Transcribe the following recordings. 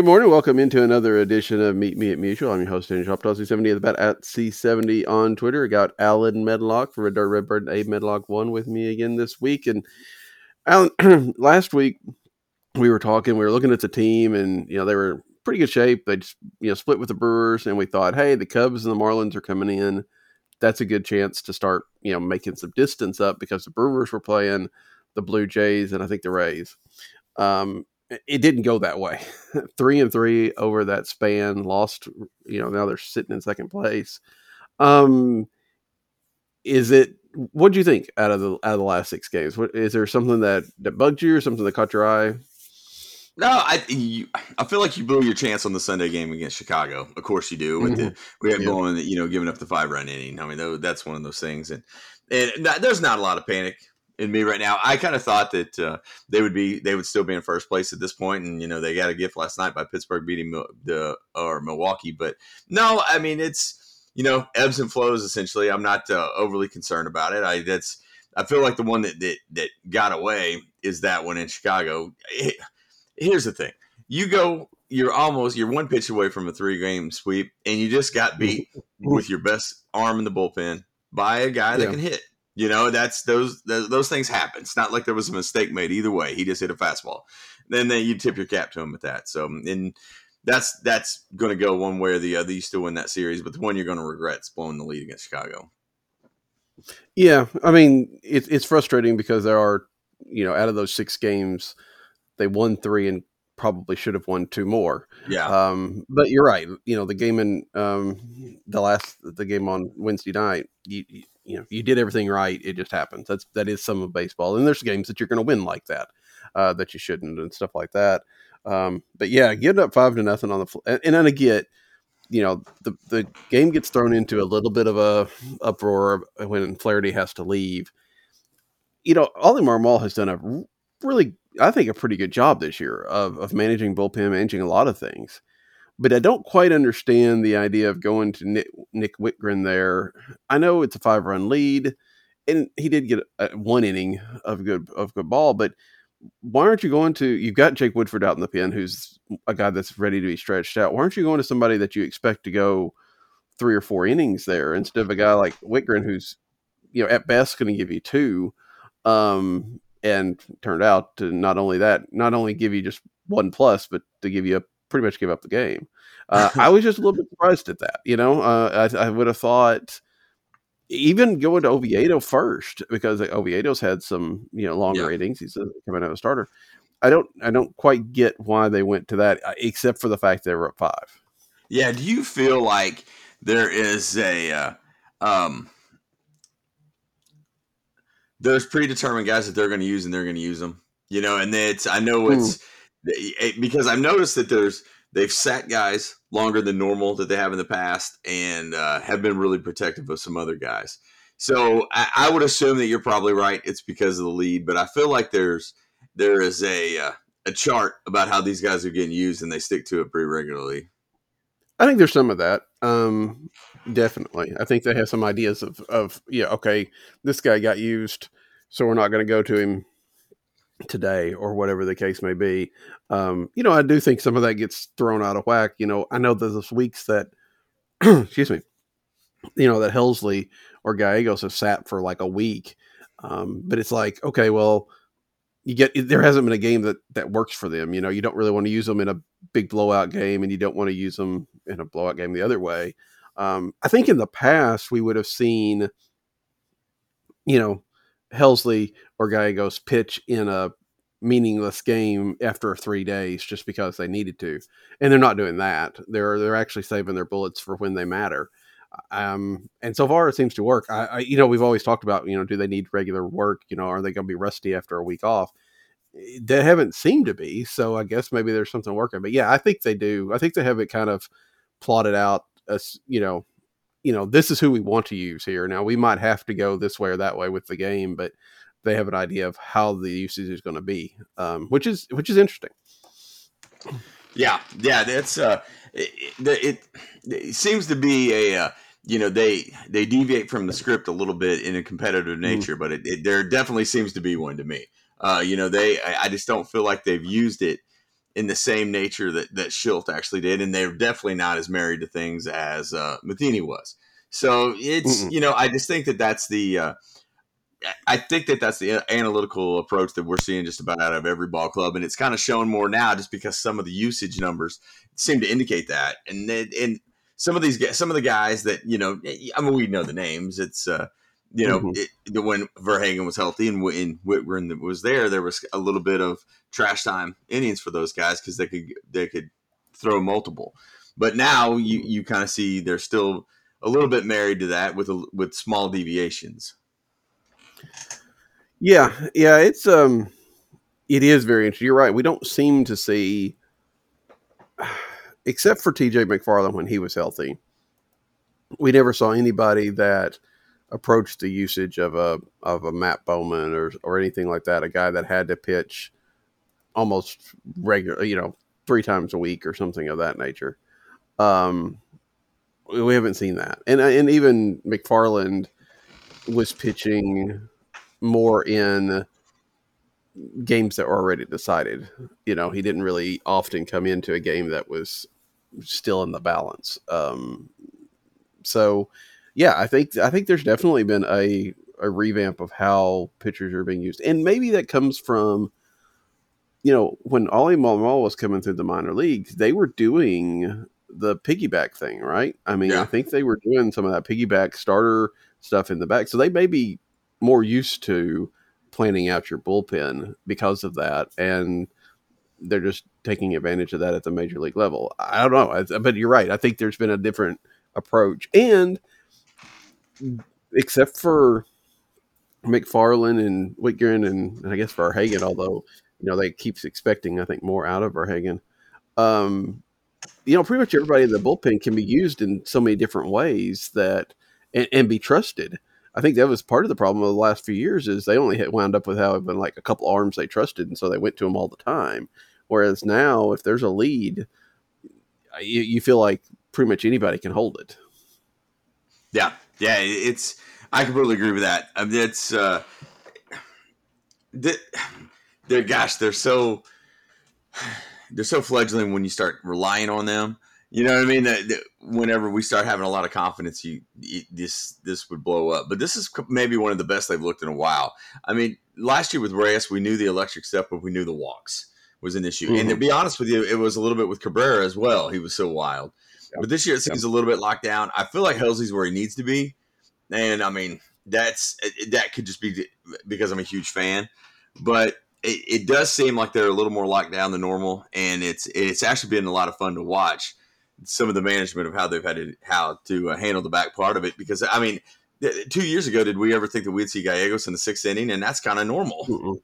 Good morning. Welcome into another edition of Meet Me at Musial. I'm your host, Daniel Shop, C70 at the bat at C70 on Twitter. I got Allen Medlock for Red Dirt Redbird A Medlock one with me again this week. And Allen, last week we were talking, we were looking at the team, and you know they were pretty good shape. They just you know split with the Brewers, and we thought, hey, the Cubs and the Marlins are coming in. That's a good chance to start you know making some distance up because the Brewers were playing the Blue Jays and I think the Rays. Um, it didn't go that way. three and three over that span, lost. You know, now they're sitting in second place. Um, is it? What do you think out of the out of the last six games? What is there something that that bugged you or something that caught your eye? No, I you, I feel like you blew your chance on the Sunday game against Chicago. Of course you do. With mm-hmm. the we had yeah. blowing, you know, giving up the five run inning. I mean, that's one of those things, and and there's not a lot of panic in me right now. I kind of thought that uh, they would be they would still be in first place at this point, and you know they got a gift last night by Pittsburgh beating the or Milwaukee. But no, I mean it's you know ebbs and flows. Essentially, I'm not uh, overly concerned about it. I that's I feel like the one that that that got away is that one in Chicago. It, here's the thing: you go. You're almost you're one pitch away from a three game sweep, and you just got beat with your best arm in the bullpen by a guy that yeah. can hit. You know, that's those, those those things happen. It's not like there was a mistake made either way. He just hit a fastball. Then then you tip your cap to him with that. So and that's that's going to go one way or the other. You still win that series, but the one you're going to regret is blowing the lead against Chicago. Yeah, I mean it's it's frustrating because there are you know out of those six games, they won three and probably should have won two more. Yeah. Um, but you're right. You know the game in um, the last the game on Wednesday night. You, you know you did everything right it just happens. That's that is some of baseball. And there's games that you're going to win like that uh, that you shouldn't and stuff like that. Um, but yeah getting up five to nothing on the fl- and, and then get you know the the game gets thrown into a little bit of a uproar when Flaherty has to leave. You know Oli Marmol has done a really I think a pretty good job this year of, of managing bullpen managing a lot of things but I don't quite understand the idea of going to Nick, Nick Wittgren there. I know it's a five run lead, and he did get a, one inning of good of good ball, but why aren't you going to? You've got Jake Woodford out in the pen, who's a guy that's ready to be stretched out. Why aren't you going to somebody that you expect to go three or four innings there instead of a guy like Wittgren, who's you know at best going to give you two, um, and turned out to not only that, not only give you just one plus, but to give you a pretty much give up the game. Uh, I was just a little bit surprised at that. You know, uh, I, I, would have thought even going to Oviedo first because Oviedo's had some you know longer yeah. ratings. He's a, coming out a starter. I don't I don't quite get why they went to that uh, except for the fact they were at five. Yeah. Do you feel like there is a uh, um, there's predetermined guys that they're going to use and they're going to use them? You know, and it's I know hmm. it's. Because I've noticed that there's they've sat guys longer than normal that they have in the past and uh, have been really protective of some other guys. So I, I, would assume that you're probably right. It's because of the lead, but I feel like there's there is a uh, a chart about how these guys are getting used and they stick to it pretty regularly. I think there's some of that. Um, definitely. I think they have some ideas of, of, yeah, okay, this guy got used, so we're not going to go to him today or whatever the case may be. Um, you know, I do think some of that gets thrown out of whack. You know, I know there's weeks that, excuse me, you know, that Helsley or Gallegos have sat for like a week. Um, but it's like, okay, well, you get there hasn't been a game that that works for them. You know, you don't really want to use them in a big blowout game, and you don't want to use them in a blowout game the other way. Um, I think in the past we would have seen, you know, Helsley or Gallegos pitch in a meaningless game after three days just because they needed to, and they're not doing that. They're they're actually saving their bullets for when they matter. Um, and so far it seems to work. I, I, you know, we've always talked about, you know, do they need regular work? You know, are they going to be rusty after a week off? They haven't seemed to be. So I guess maybe there's something working. But yeah, I think they do. I think they have it kind of plotted out as, you know, you know, this is who we want to use here. Now we might have to go this way or that way with the game, but they have an idea of how the usage is going to be, um, which is which is interesting. Yeah, yeah, that's uh, it, it, it seems to be a uh, you know they they deviate from the script a little bit in a competitive mm. nature, mm. but it, it, there definitely seems to be one to me. Uh, you know, they I, I, just don't feel like they've used it in the same nature that that Shildt actually did, and they're definitely not as married to things as uh, Matheny was. So it's Mm-mm. you know I just think that that's the uh, I think that that's the analytical approach that we're seeing just about out of every ball club, and it's kind of showing more now, just because some of the usage numbers seem to indicate that. And then, and some of these some of the guys that you know, I mean, we know the names. It's uh, you know, mm-hmm. it, when Verhagen was healthy and when Whitburn was there, there was a little bit of trash time innings for those guys because they could they could throw multiple. But now you you kind of see they're still a little bit married to that with a, with small deviations. Yeah, yeah, it's um, it is very interesting. You're right. We don't seem to see, except for T.J. McFarland when he was healthy, we never saw anybody that approached the usage of a of a Matt Bowman or or anything like that. A guy that had to pitch almost regular, you know, three times a week or something of that nature. Um, we haven't seen that, and and even McFarland was pitching more in games that were already decided. You know, he didn't really often come into a game that was still in the balance. Um, so, yeah, I think I think there's definitely been a a revamp of how pitchers are being used, and maybe that comes from you know when Oli Marmol was coming through the minor leagues, they were doing the piggyback thing, right? I mean, yeah. I think they were doing some of that piggyback starter stuff in the back, so they may be more used to planning out your bullpen because of that, and they're just taking advantage of that at the major league level. I don't know, but you're right. I think there's been a different approach, and except for McFarland and Wittgren and, and I guess Verhagen, although you know they keeps expecting I think more out of Verhagen. Um, you know, pretty much everybody in the bullpen can be used in so many different ways that and, and be trusted. I think that was part of the problem of the last few years is they only had wound up with having like a couple arms they trusted, and so they went to them all the time. Whereas now, if there's a lead, you, you feel like pretty much anybody can hold it. Yeah, yeah, it's I completely agree with that. I mean, it's uh, they're gosh, they're so they're so fledgling when you start relying on them. You know what I mean? That, that whenever we start having a lot of confidence, you, you, this this would blow up. But this is maybe one of the best they've looked in a while. I mean, last year with Reyes, we knew the electric stuff, but we knew the walks was an issue. Mm-hmm. And to be honest with you, it was a little bit with Cabrera as well. He was so wild. Yep. But this year it seems yep. a little bit locked down. I feel like Helsley's where he needs to be, and I mean that's that could just be because I'm a huge fan. But it, it, does seem like they're a little more locked down than normal, and it's it's actually been a lot of fun to watch some of the management of how they've had to how to uh, handle the back part of it. Because I mean, two years ago, did we ever think that we'd see Gallegos in the sixth inning? And that's kind of normal. Mm-mm.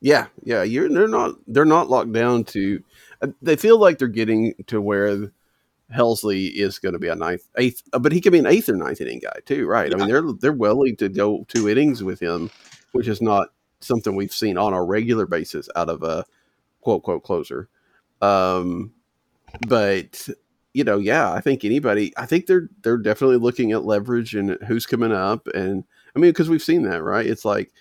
Yeah, yeah, you're they're not they're not locked down to. Uh, they feel like they're getting to where Helsley is going to be a ninth, eighth, uh, but he could be an eighth or ninth inning guy too, right? Yeah. I mean, they're they're willing to go two innings with him, which is not something we've seen on a regular basis out of a quote quote closer. Um, but you know, yeah, I think anybody, I think they're they're definitely looking at leverage and who's coming up, and I mean, because we've seen that, right? It's like,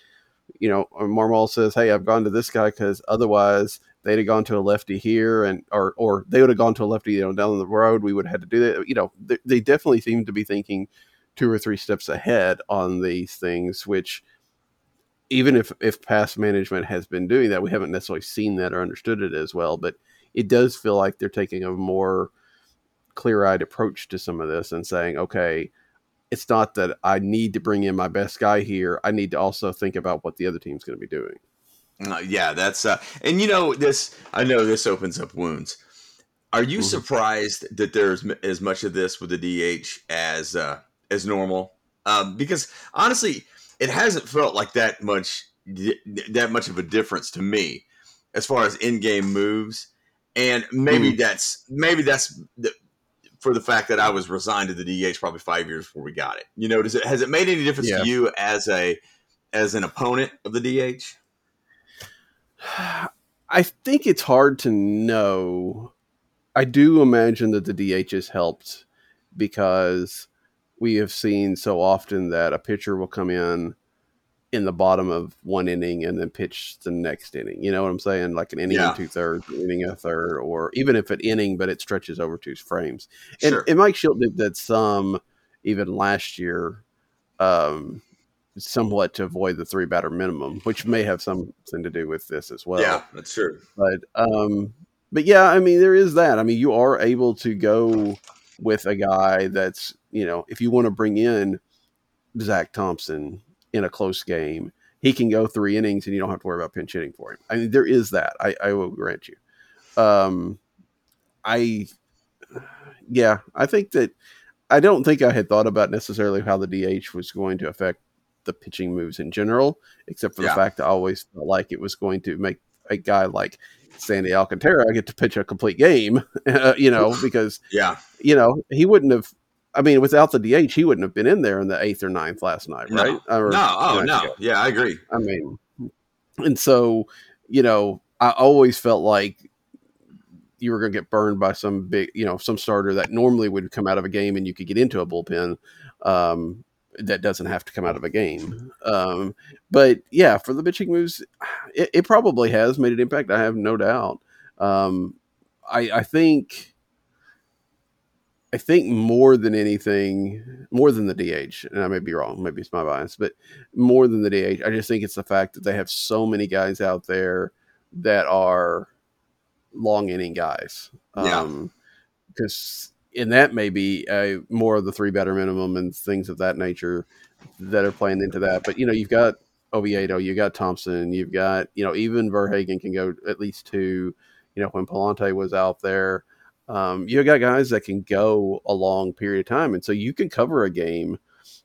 you know, Marmol says, "Hey, I've gone to this guy because otherwise they'd have gone to a lefty here, and or or they would have gone to a lefty, you know, down the road. We would have had to do that. You know, they, they definitely seem to be thinking two or three steps ahead on these things, which." Even if, if past management has been doing that, we haven't necessarily seen that or understood it as well. But it does feel like they're taking a more clear eyed approach to some of this and saying, okay, it's not that I need to bring in my best guy here. I need to also think about what the other team's going to be doing. Uh, yeah, that's uh, and you know this. I know this opens up wounds. Are you mm-hmm. surprised that there's as much of this with the DH as uh, as normal? Um, because honestly, it hasn't felt like that much that much of a difference to me as far as in-game moves. And maybe mm. that's maybe that's the, for the fact that I was resigned to the DH probably five years before we got it. You know, does it has it made any difference yeah. to you as a as an opponent of the DH? I think it's hard to know. I do imagine that the DH has helped because we have seen so often that a pitcher will come in in the bottom of one inning and then pitch the next inning. You know what I'm saying? Like an inning yeah. and two thirds, inning a third, or even if an inning, but it stretches over two frames. And, sure. and Mike Shildt did that some even last year, um, somewhat to avoid the three batter minimum, which may have something to do with this as well. Yeah, that's true. But um, but yeah, I mean, there is that. I mean, you are able to go with a guy that's you know, if you want to bring in Zach Thompson in a close game, he can go three innings and you don't have to worry about pinch hitting for him. I mean, there is that. I, I will grant you. Um, I, yeah, I think that I don't think I had thought about necessarily how the DH was going to affect the pitching moves in general, except for yeah. the fact that I always felt like it was going to make a guy like Sandy Alcantara get to pitch a complete game, you know, because yeah, you know, he wouldn't have I mean, without the DH, he wouldn't have been in there in the eighth or ninth last night, right? No, or, no oh no, ago. yeah, I agree. I mean, and so you know, I always felt like you were going to get burned by some big, you know, some starter that normally would come out of a game and you could get into a bullpen. Um, that doesn't have to come out of a game. Um, but yeah, for the pitching moves, it, it, probably has made an impact. I have no doubt. Um, I, I think I think more than anything, more than the DH, and I may be wrong, maybe it's my bias, but more than the DH, I just think it's the fact that they have so many guys out there that are long inning guys. Yeah. Because, um, and that may be a, more of the three batter minimum and things of that nature that are playing into that. But, you know, you've got Oviedo, you got Thompson, you've got, you know, even Verhagen can go at least two. You know, when Pallante was out there, um, you got guys that can go a long period of time, and so you can cover a game.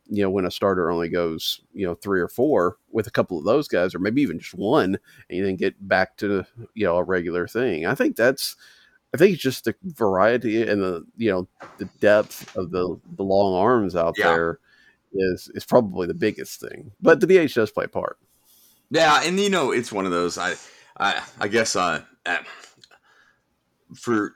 You know, when a starter only goes, you know, three or four with a couple of those guys, or maybe even just one, and then get back to you know a regular thing. I think that's, I think it's just the variety and the you know the depth of the the long arms out yeah. there is is probably the biggest thing. But the DH does play a part. Yeah, and you know it's one of those. I I, I guess uh, for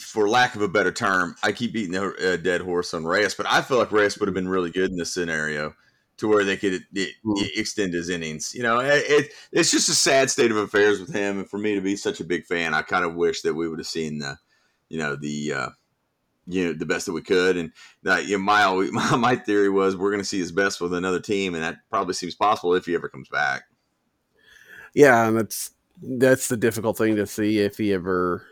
for lack of a better term, I keep beating a dead horse on Reyes, but I feel like Reyes would have been really good in this scenario to where they could it, mm. extend his innings. You know, it, it, it's just a sad state of affairs with him. And for me to be such a big fan, I kind of wish that we would have seen the, you know, the, uh, you know, the best that we could. And that, you know, my, my, my theory was we're going to see his best with another team. And that probably seems possible if he ever comes back. Yeah. And that's, that's the difficult thing to see if he ever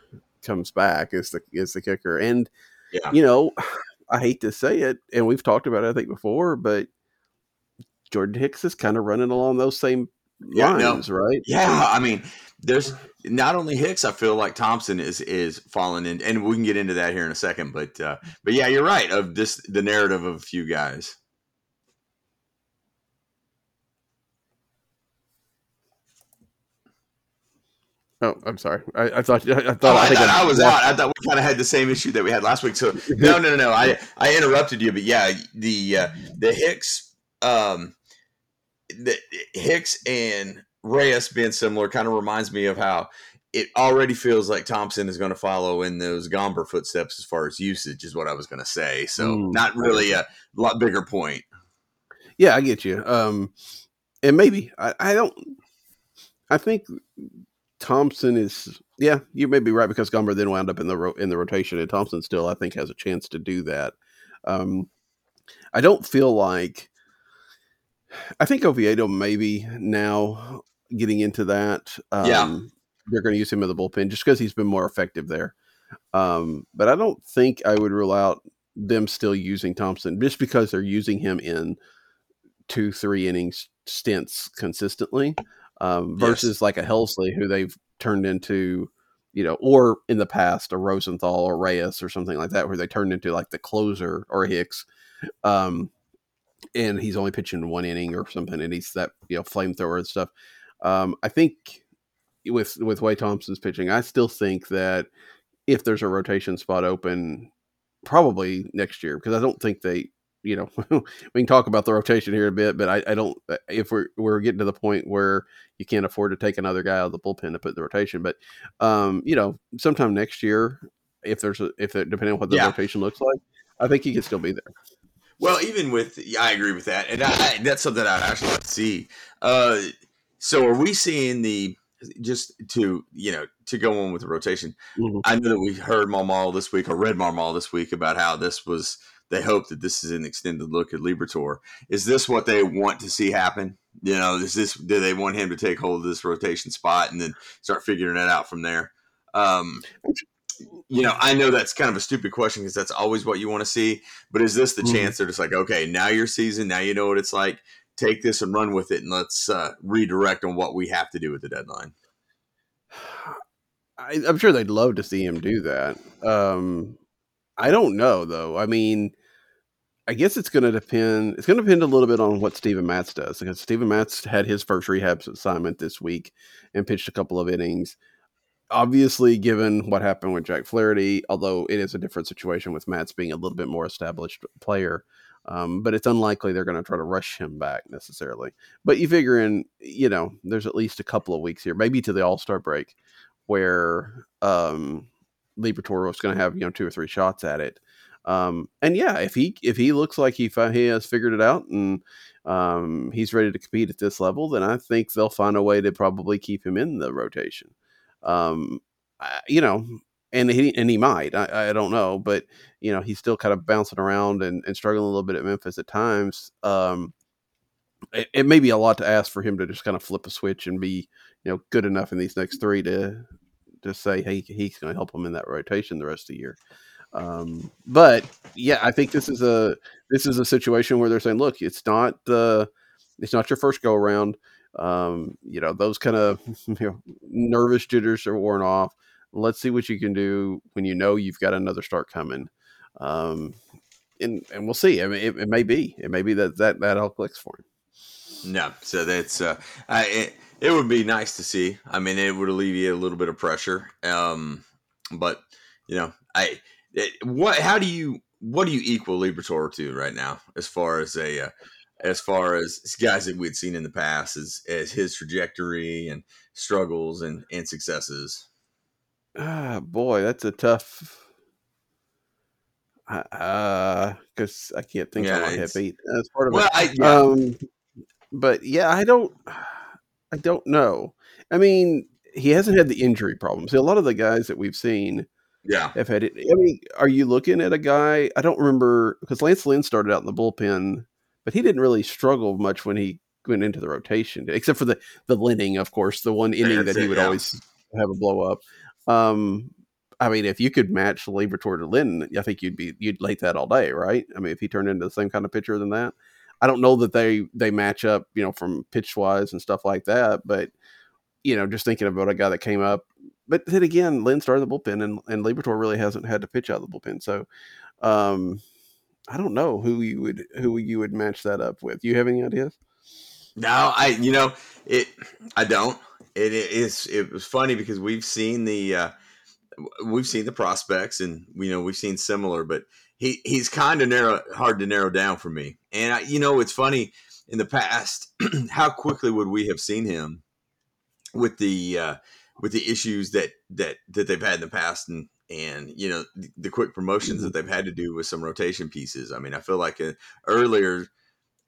comes back is the is the kicker. And yeah. you know, I hate to say it, and we've talked about it I think before, but Jordan Hicks is kind of running along those same yeah, lines, no. right? Yeah, I mean, there's not only Hicks. I feel like Thompson is is falling in, and we can get into that here in a second. But uh, but yeah, you're right. Of this, the narrative of a few guys. Oh, I'm sorry. I, I thought I, thought oh, I, I, I, was out. I thought we kind of had the same issue that we had last week. So no, no, no, no. I I interrupted you, but yeah, the uh, the Hicks, um, the Hicks and Reyes being similar kind of reminds me of how it already feels like Thompson is going to follow in those Gomber footsteps as far as usage is what I was going to say. So mm, not really a lot bigger point. Yeah, I get you. Um, and maybe I, I don't. I think Thompson is yeah, you may be right because Gomber then wound up in the ro- in the rotation, and Thompson still I think has a chance to do that. Um, I don't feel like I think Oviedo maybe now getting into that. Um, yeah, they're going to use him in the bullpen just because he's been more effective there. Um, but I don't think I would rule out them still using Thompson just because they're using him in two, three innings stints consistently. um, versus yes. like a Helsley who they've turned into, you know, or in the past a Rosenthal or Reyes or something like that, where they turned into like the closer or Hicks. Um, and he's only pitching one inning or something, and he's that you know flamethrower and stuff. Um, I think with with Wade Thompson's pitching, I still think that if there's a rotation spot open, probably next year, because I don't think they, you know, we can talk about the rotation here a bit, but I, I, don't. Uh, if we're we're getting to the point where you can't afford to take another guy out of the bullpen to put the rotation, but um, you know, sometime next year, if there's a if it, depending on what the yeah. rotation looks like, I think he could still be there. Well, even with, yeah, I agree with that, and I, that's something I'd actually like to see. Uh, so, are we seeing the just to you know to go on with the rotation? Mm-hmm. I know that we heard Marmol this week or read Marmol this week about how this was. They hope that this is an extended look at Liberatore. Is this what they want to see happen? You know, is this do they want him to take hold of this rotation spot and then start figuring it out from there? Um, you know, I know that's kind of a stupid question because that's always what you want to see. But is this the mm-hmm. chance they're just like, okay, now your season, now you know what it's like. Take this and run with it, and let's uh, redirect on what we have to do with the deadline. I, am sure they'd love to see him do that. Um, I don't know though. I mean, I guess it's going to depend. It's going to depend a little bit on what Steven Matz does because Steven Matz had his first rehab assignment this week and pitched a couple of innings obviously, given what happened with Jack Flaherty, although it is a different situation with Matz being a little bit more established player, um, but it's unlikely they're going to try to rush him back necessarily. But you figure in, you know, there's at least a couple of weeks here, maybe to the All Star break, where um, was going to have you know two or three shots at it. Um, and yeah, if he if he looks like he he has figured it out and um, he's ready to compete at this level, then I think they'll find a way to probably keep him in the rotation. Um, you know, and he and he might. I, I don't know, but you know, he's still kind of bouncing around and, and struggling a little bit at Memphis at times. Um, it, it, may be a lot to ask for him to just kind of flip a switch and be, you know, good enough in these next three to to say, hey, he's going to help him in that rotation the rest of the year. Um, but yeah, I think this is a this is a situation where they're saying, look, it's not the it's not your first go around. Um, you know, those kind of you know, nervous jitters are worn off. Let's see what you can do when you know you've got another start coming. Um, and and we'll see. I mean, it, it may be. It may be that that that all clicks for him. No, so that's uh, I, it, it would be nice to see. I mean, it would alleviate a little bit of pressure. Um, but you know, I it, what? How do you what do you equal Liberatore to right now as far as a uh, as far as guys that we'd seen in the past as as his trajectory and struggles and and successes. Ah, boy, that's a tough. Uh, because I can't think yeah, of my beat. That's part of well, it. I, yeah. Um, but yeah, I don't. I don't know. I mean, he hasn't had the injury problems. See, a lot of the guys that we've seen, yeah, have had it. I mean, are you looking at a guy? I don't remember because Lance Lynn started out in the bullpen but he didn't really struggle much when he went into the rotation, except for the the Linning, of course, the one inning that he it, would yeah. always have a blow up. Um, I mean, if you could match Liberatore to Lynn, I think you'd be you'd late that all day, right? I mean, if he turned into the same kind of pitcher than that, I don't know that they they match up, you know, from pitch wise and stuff like that. But you know, just thinking about a guy that came up, but then again, Lynn started the bullpen, and and Liberatore really hasn't had to pitch out of the bullpen, so. Um, I don't know who you would who you would match that up with. You have any ideas? No, I you know it. I don't. It is. It was funny because we've seen the uh, we've seen the prospects, and you know we've seen similar, but he he's kind of narrow, hard to narrow down for me. And I, you know, it's funny in the past how quickly would we have seen him with the uh, with the issues that that that they've had in the past, and and you know the, the quick promotions that they've had to do with some rotation pieces. I mean, I feel like uh, earlier,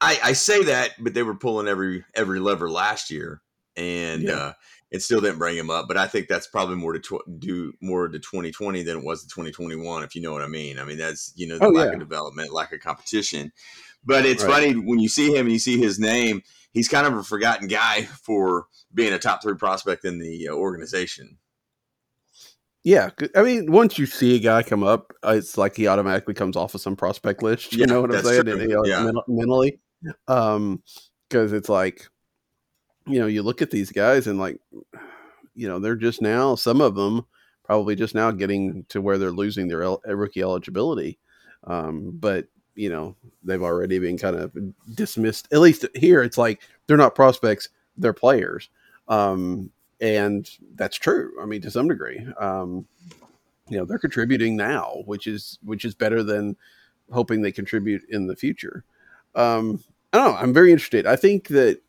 I, I say that, but they were pulling every every lever last year, and yeah. uh, it still didn't bring him up. But I think that's probably more to tw- do more to 2020 than it was to 2021, if you know what I mean. I mean that's you know the oh, lack yeah. of development, lack of competition. But it's right. funny when you see him and you see his name. He's kind of a forgotten guy for being a top three prospect in the uh, organization. Yeah, I mean, once you see a guy come up, uh, it's like he automatically comes off of some prospect list. You yeah, know what I'm saying? And, you know, yeah. mentally, um, because it's like, you know, you look at these guys and like, you know, they're just now some of them probably just now getting to where they're losing their el- rookie eligibility. Um, but you know, they've already been kind of dismissed. At least here, it's like they're not prospects; they're players, um, and that's true. I mean, to some degree, um, you know, they're contributing now, which is which is better than hoping they contribute in the future. Um, I don't know. I'm very interested. I think that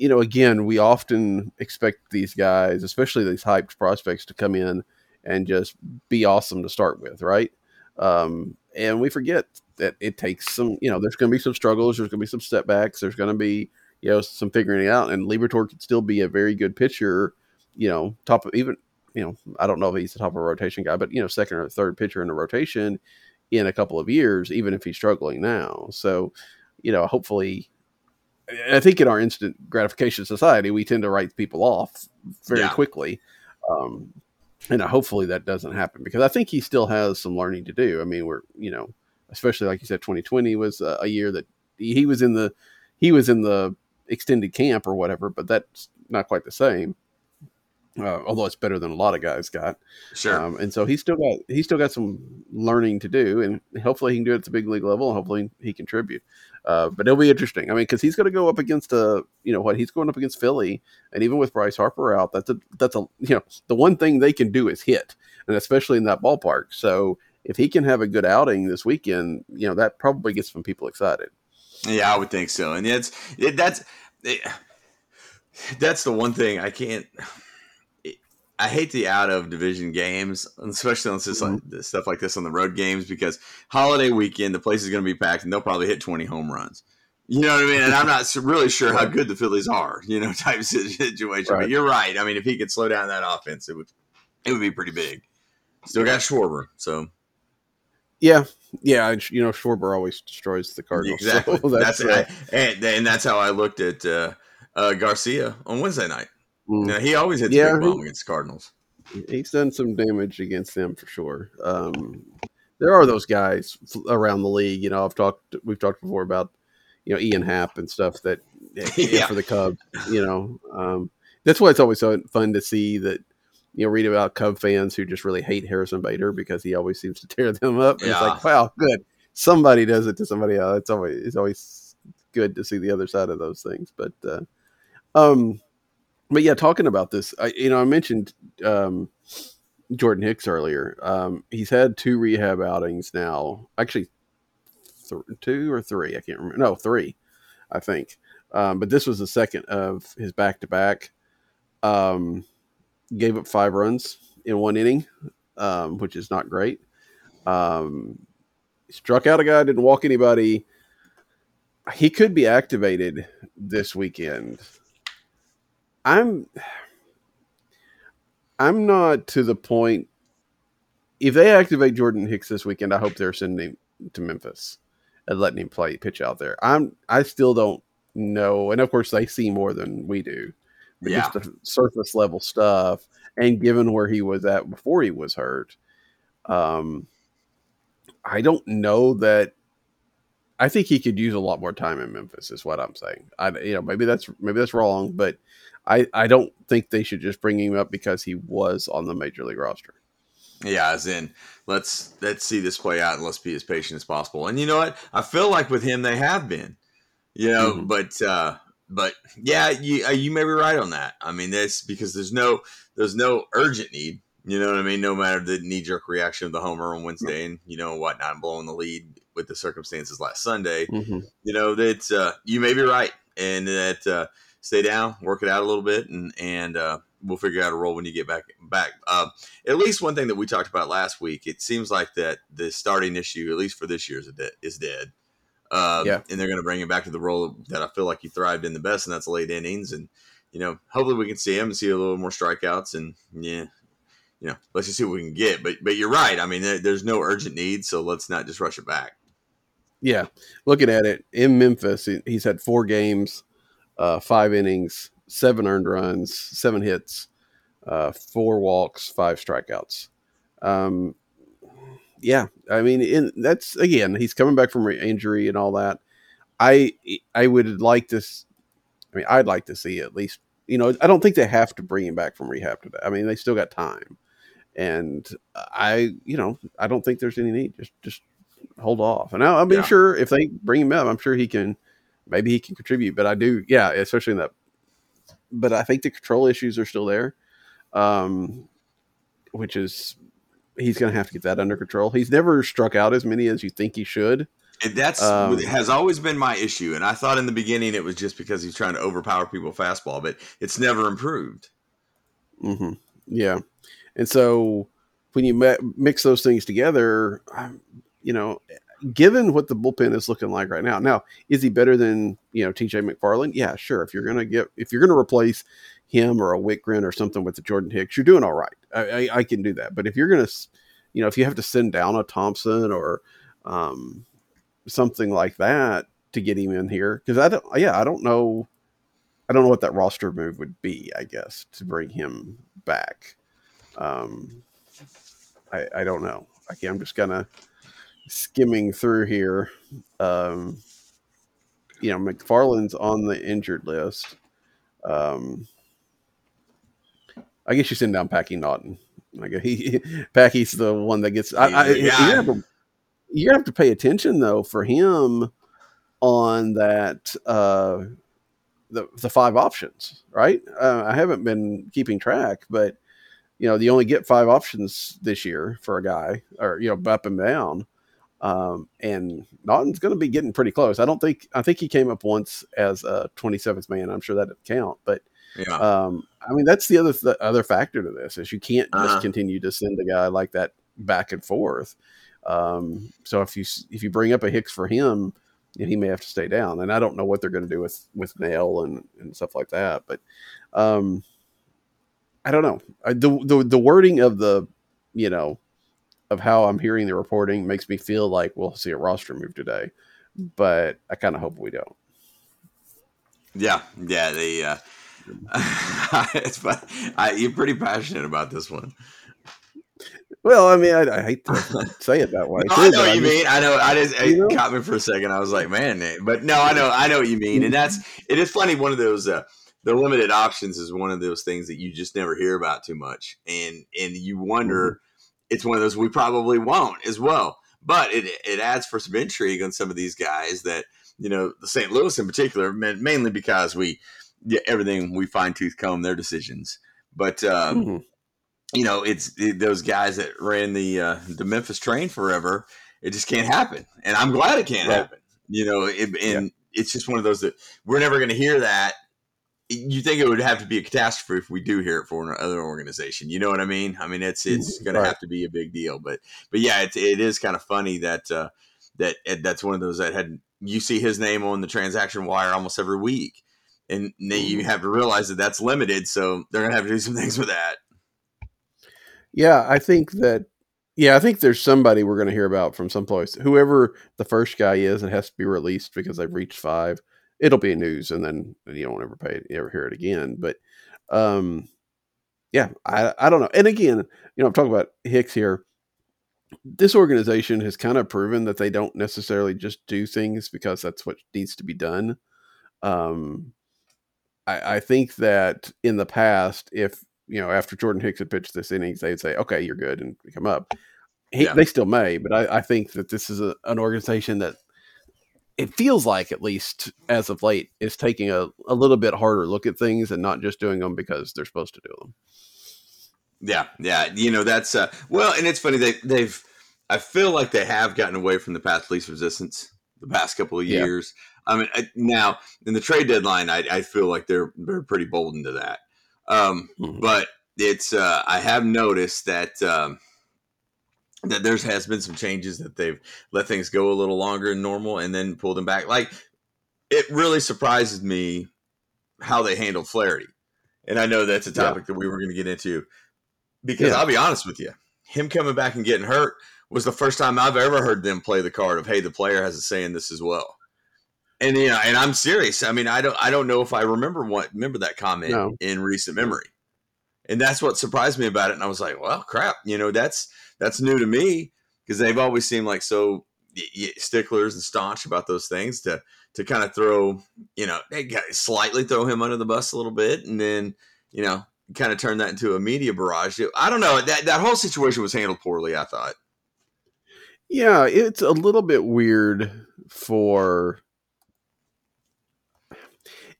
you know, again, we often expect these guys, especially these hyped prospects, to come in and just be awesome to start with, right? Um, and we forget that it takes some, you know, there's going to be some struggles, there's going to be some setbacks, there's going to be, you know, some figuring it out. And Liberatore could still be a very good pitcher, you know, top of even, you know, I don't know if he's the top of a rotation guy, but, you know, second or third pitcher in the rotation in a couple of years, even if he's struggling now. So, you know, hopefully I think in our instant gratification society, we tend to write people off very yeah. quickly. Um, and hopefully that doesn't happen because I think he still has some learning to do. I mean, we're, you know, especially like you said, 2020 was a, a year that he was in the, he was in the extended camp or whatever, but that's not quite the same uh, although it's better than a lot of guys got. Sure. Um, and so he's still got he's still got some learning to do, and hopefully he can do it at the big league level. And hopefully he contribute. Uh, but it'll be interesting. I mean, because he's going to go up against a you know what he's going up against Philly, and even with Bryce Harper out, that's a that's a you know the one thing they can do is hit, and especially in that ballpark. So if he can have a good outing this weekend, you know that probably gets some people excited. Yeah, I would think so, and it's it, that's. It, that's the one thing I can't I hate the out of division games, especially on mm-hmm. like, stuff like this on the road games, because holiday weekend the place is going to be packed and they'll probably hit twenty home runs. You know what I mean? And I'm not really sure how good the Phillies are, you know, type situation. Right. But you're right. I mean, if he could slow down that offense, it would it would be pretty big. Still got Schwarber, so yeah, yeah. You know, Schwarber always destroys the Cardinals. Exactly. So that's, that's I, and, and, that's how I looked at uh, uh, Garcia on Wednesday night. Mm. he always hits yeah, a big bomb against Cardinals. He's done some damage against them for sure. Um, there are those guys around the league. You know, I've talked, we've talked before about, you know, Ian Happ and stuff that yeah. for the Cubs. You know, um, that's why it's always so fun to see that. You know, read about Cub fans who just really hate Harrison Bader because he always seems to tear them up. Yeah. It's like, wow, good. Somebody does it to somebody else. It's always it's always good to see the other side of those things. But uh, um, but yeah, talking about this, I, you know, I mentioned um, Jordan Hicks earlier. Um, he's had two rehab outings now. Actually, th- two or three. I can't remember. No, three, I think. Um, but this was the second of his back to back. Gave up five runs in one inning, um, which is not great. Um, struck out a guy, didn't walk anybody. He could be activated this weekend. I'm I'm not to the point. If they activate Jordan Hicks this weekend, I hope they're sending him to Memphis and letting him play pitch out there. I'm I still don't know, and of course they see more than we do. But yeah. just the surface level stuff, and given where he was at before he was hurt, um, I don't know that I think he could use a lot more time in Memphis. Is what I'm saying. I you know maybe that's maybe that's wrong, but I, I don't think they should just bring him up because he was on the major league roster. Yeah, as in let's let's see this play out and let's be as patient as possible. And you know what? I feel like with him they have been. You know, mm-hmm. but uh but yeah, you uh, you may be right on that. I mean, that's because there's no there's no urgent need. You know what I mean? No matter the knee jerk reaction of the homer on Wednesday and you know whatnot, blowing the lead with the circumstances last Sunday. Mm-hmm. You know that uh, you may be right, and that uh, stay down, work it out a little bit, and and uh, we'll figure out a role when you get back back. Uh, at least one thing that we talked about last week, it seems like that the starting issue, at least for this year, is dead. Is dead. Uh, yeah, and they're going to bring him back to the role that I feel like he thrived in the best, and that's late innings. And you know, hopefully we can see him and see a little more strikeouts. And yeah, you know, let's just see what we can get. But but you're right. I mean, there, there's no urgent need, so let's not just rush it back. Yeah, looking at it in Memphis, he's had four games uh, five innings, seven earned runs, seven hits, uh, four walks, five strikeouts. Um, yeah, I mean, in, that's again, he's coming back from injury and all that. I I would like this. I mean, I'd like to see at least. You know, I don't think they have to bring him back from rehab today. I mean, they still got time, and I, you know, I don't think there's any need. Just, just hold off. And I, I mean, yeah. sure, if they bring him up, I'm sure he can. Maybe he can contribute. But I do, yeah, especially in that. But I think the control issues are still there, um, which is he's going to have to get that under control. He's never struck out as many as you think he should. And that's um, has always been my issue. And I thought in the beginning it was just because he's trying to overpower people fastball, but it's never improved. Mm-hmm. Yeah, and so when you mix those things together, you know, given what the bullpen is looking like right now, now is he better than you know T.J. McFarland? Yeah, sure. If you're gonna get if you're gonna replace him or a Wittgren or something with the Jordan Hicks, you're doing all right. I, I, I, can do that. But if you're gonna, you know, if you have to send down a Thompson or um, something like that to get him in here, because I don't, yeah, I don't know, I don't know what that roster move would be. I guess to bring him back. Um, I, I don't know. Okay, I'm just gonna skimming through here. Um, you know, McFarland's on the injured list. Um, I guess you send down Packy Naughton. Like he, Packy's the one that gets. I, I, you, have to, you have to pay attention though for him on that uh, the the five options, right? Uh, I haven't been keeping track, but you know, you only get five options this year for a guy, or you know, up and down. Um, and Naughton's going to be getting pretty close. I don't think I think he came up once as a 27th man. I'm sure that didn't count, but yeah. Um, I mean, that's the other the other factor to this is you can't just uh-huh. continue to send a guy like that back and forth. Um, so if you if you bring up a Hicks for him, he may have to stay down. And I don't know what they're going to do with with Naile and and stuff like that. But um, I don't know. I, the, the the wording of the you know of how I'm hearing the reporting makes me feel like we'll see a roster move today, but I kind of hope we don't. Yeah, yeah, they. Uh it's. I, you're pretty passionate about this one. Well, I mean, I, I hate to say it that way. no, I know what you mean. I know. I just it know? caught me for a second. I was like, man, but no, I know. I know what you mean. And that's it is funny. One of those uh, the limited options is one of those things that you just never hear about too much, and and you wonder. Mm-hmm. It's one of those we probably won't as well, but it it adds for some intrigue on some of these guys that you know the St. Louis in particular, mainly because we yeah, everything we fine tooth comb their decisions. But um, mm-hmm. you know, it's it, those guys that ran the uh, the Memphis train forever. It just can't happen, and I'm glad it can't right. happen. You know, it, and yeah. it's just one of those that we're never going to hear that. You think it would have to be a catastrophe if we do hear it for another organization? You know what I mean? I mean, it's it's mm-hmm. going right. to have to be a big deal. But but yeah, it, it is kind of funny that uh, that that's one of those that had you see his name on the transaction wire almost every week and then you mm-hmm. have to realize that that's limited. So they're gonna have to do some things with that. Yeah, I think that. Yeah, I think there's somebody we're going to hear about from some place. Whoever the first guy is, it has to be released because they've reached five. It'll be news, and then you don't ever pay ever hear it again. But um, yeah, I I don't know. And again, you know, I'm talking about Hicks here. This organization has kind of proven that they don't necessarily just do things because that's what needs to be done. Um, I, I think that in the past, if you know, after Jordan Hicks had pitched this innings, they'd say, "Okay, you're good," and come up. He, yeah. They still may, but I, I think that this is a, an organization that it feels like, at least as of late, is taking a, a little bit harder look at things and not just doing them because they're supposed to do them. Yeah, yeah, you know that's uh, well, and it's funny they they've. I feel like they have gotten away from the path least resistance the past couple of years. Yeah. I mean, now in the trade deadline, I, I feel like they're they're pretty bold into that. Um, mm-hmm. But it's uh, I have noticed that um, that there has been some changes that they've let things go a little longer than normal and then pulled them back. Like it really surprises me how they handled Flaherty, and I know that's a topic yeah. that we were going to get into because yeah. I'll be honest with you, him coming back and getting hurt was the first time I've ever heard them play the card of hey, the player has a say in this as well. And you know, and I'm serious. I mean, I don't I don't know if I remember what remember that comment no. in recent memory. And that's what surprised me about it. And I was like, well, crap, you know, that's that's new to me because they've always seemed like so sticklers and staunch about those things to to kind of throw you know slightly throw him under the bus a little bit, and then you know kind of turn that into a media barrage. I don't know that that whole situation was handled poorly. I thought. Yeah, it's a little bit weird for.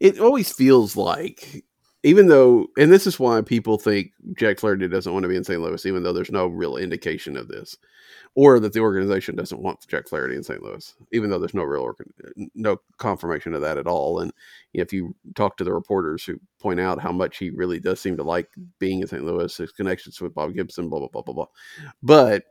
It always feels like even though, and this is why people think Jack Flaherty doesn't want to be in St. Louis, even though there's no real indication of this, or that the organization doesn't want Jack Flaherty in St. Louis, even though there's no real no confirmation of that at all. And if you talk to the reporters who point out how much he really does seem to like being in St. Louis, his connections with Bob Gibson, blah blah blah blah blah, but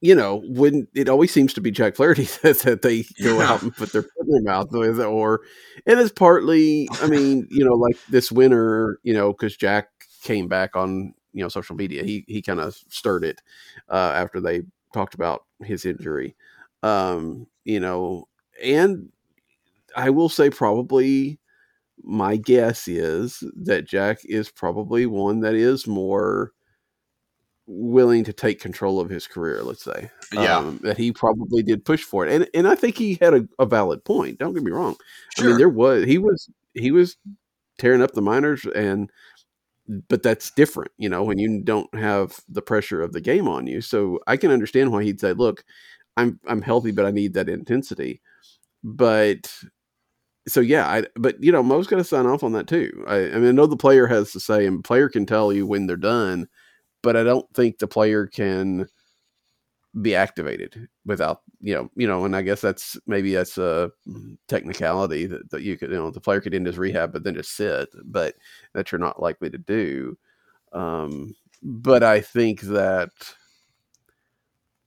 you know, when it always seems to be Jack Flaherty that, that they go yeah. out and put their foot in their mouth with, or and it's partly, I mean, you know, like this winter, you know, because Jack came back on you know social media, he he kind of stirred it uh, after they talked about his injury, um, you know, and I will say probably my guess is that Jack is probably one that is more willing to take control of his career, let's say. Yeah. Um, that he probably did push for it. And and I think he had a, a valid point. Don't get me wrong. Sure. I mean, there was he was he was tearing up the minors and but that's different, you know, when you don't have the pressure of the game on you. So I can understand why he'd say, look, I'm I'm healthy, but I need that intensity. But so yeah, I but you know, Mo's got to sign off on that too. I, I mean, I know the player has to say, and player can tell you when they're done but I don't think the player can be activated without you know you know and i guess that's maybe that's a technicality that, that you could you know the player could end his rehab but then just sit but that you're not likely to do. Um but i think that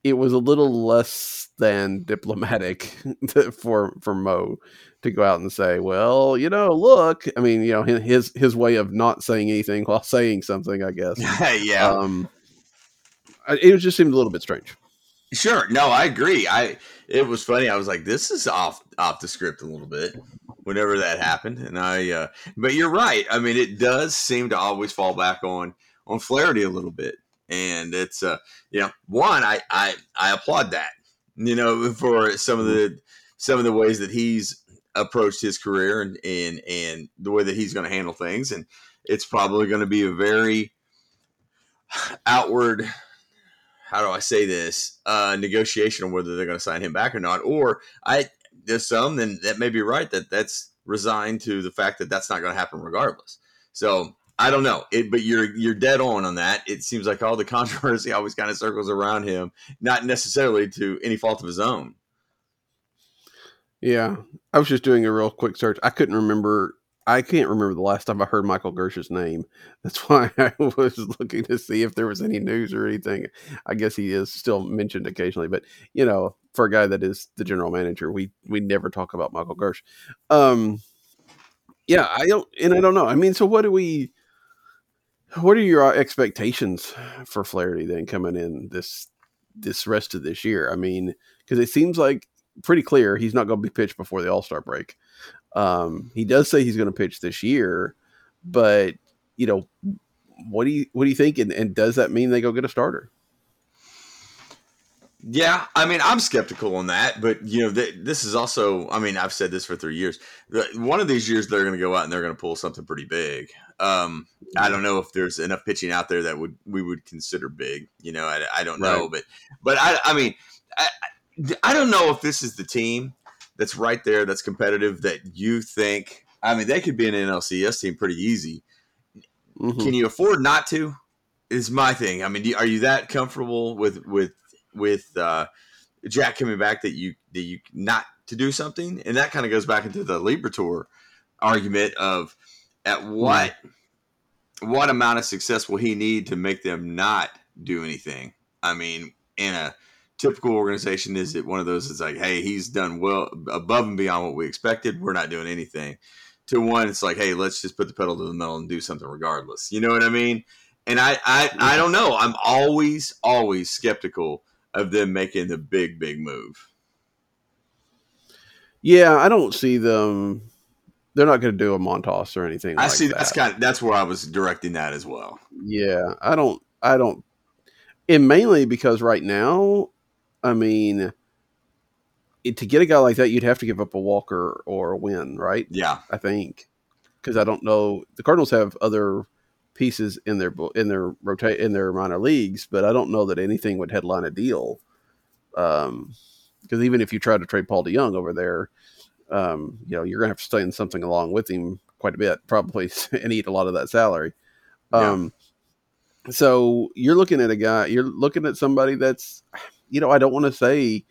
it was a little less than diplomatic for for mo to go out and say, well, you know, look, I mean, you know, his his way of not saying anything while saying something, I guess. yeah. Um, it just seemed a little bit strange. Sure. No, I agree. I it was funny. I was like, this is off off the script a little bit whenever that happened. And I uh but you're right. I mean, it does seem to always fall back on on Flaherty a little bit. And it's uh you know, one, I I I applaud that. You know, for some of the some of the ways that he's approached his career and and and the way that he's going to handle things and it's probably going to be a very outward how do I say this uh, negotiation on whether they're going to sign him back or not or I there's some then that may be right that that's resigned to the fact that that's not going to happen regardless so I don't know it but you're you're dead on on that it seems like all the controversy always kind of circles around him not necessarily to any fault of his own yeah, I was just doing a real quick search. I couldn't remember. I can't remember the last time I heard Michael Girsch's name. That's why I was looking to see if there was any news or anything. I guess he is still mentioned occasionally, but you know, for a guy that is the general manager, we we never talk about Michael Girsch. Um, yeah, I don't, and I don't know. I mean, so what do we? What are your expectations for Flaherty then coming in this this rest of this year? I mean, because it seems like pretty clear he's not going to be pitched before the All Star break. Um, he does say he's going to pitch this year, but you know, what do you what do you think? And, and does that mean they go get a starter? Yeah, I mean, I'm skeptical on that, but you know, th- this is also. I mean, I've said this for three years. One of these years, they're going to go out and they're going to pull something pretty big. Um, I don't know if there's enough pitching out there that would we would consider big. You know, I, I don't know, right. but but I, I mean, I, I don't know if this is the team that's right there, that's competitive, that you think. I mean, they could be an NLCS team pretty easy. Mm-hmm. Can you afford not to? Is my thing. I mean, are you that comfortable with with with uh, Jack coming back that you that you not to do something? And that kind of goes back into the Liberatore argument of at what mm-hmm. what amount of success will he need to make them not do anything? I mean, in a typical organization is it one of those that's like, hey, he's done well above and beyond what we expected. We're not doing anything. To one, it's like, hey, let's just put the pedal to the metal and do something regardless. You know what I mean? And I, I, I don't know. I'm always, always skeptical of them making the big, big move. Yeah, I don't see them. They're not going to do a Montas or anything. I like see. That. That's kind. Of, that's where I was directing that as well. Yeah, I don't. I don't. And mainly because right now I mean, it, to get a guy like that, you'd have to give up a Walker or a Winn, right? Yeah, I think because I don't know the Cardinals have other pieces in their in their rotate in their minor leagues, but I don't know that anything would headline a deal. Um, because even if you try to trade Paul DeJong over there, um, you know you're going to have to stay in something along with him quite a bit, probably, and eat a lot of that salary. Um, yeah. so you're looking at a guy, you're looking at somebody that's, you know, I don't want to say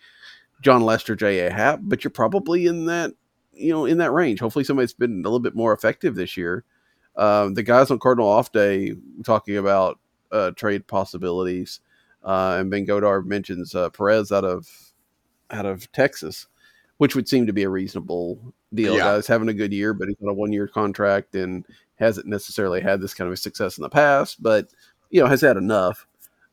Jon Lester, J.A. Happ, but you're probably in that, you know, in that range. Hopefully somebody's been a little bit more effective this year. Um, the guys on Cardinal Off Day talking about uh, trade possibilities, uh, and Ben Godar mentions uh, Perez out of out of Texas, which would seem to be a reasonable deal. Yeah. Guys having a good year, but he's on a one year contract and hasn't necessarily had this kind of success in the past, but you know has had enough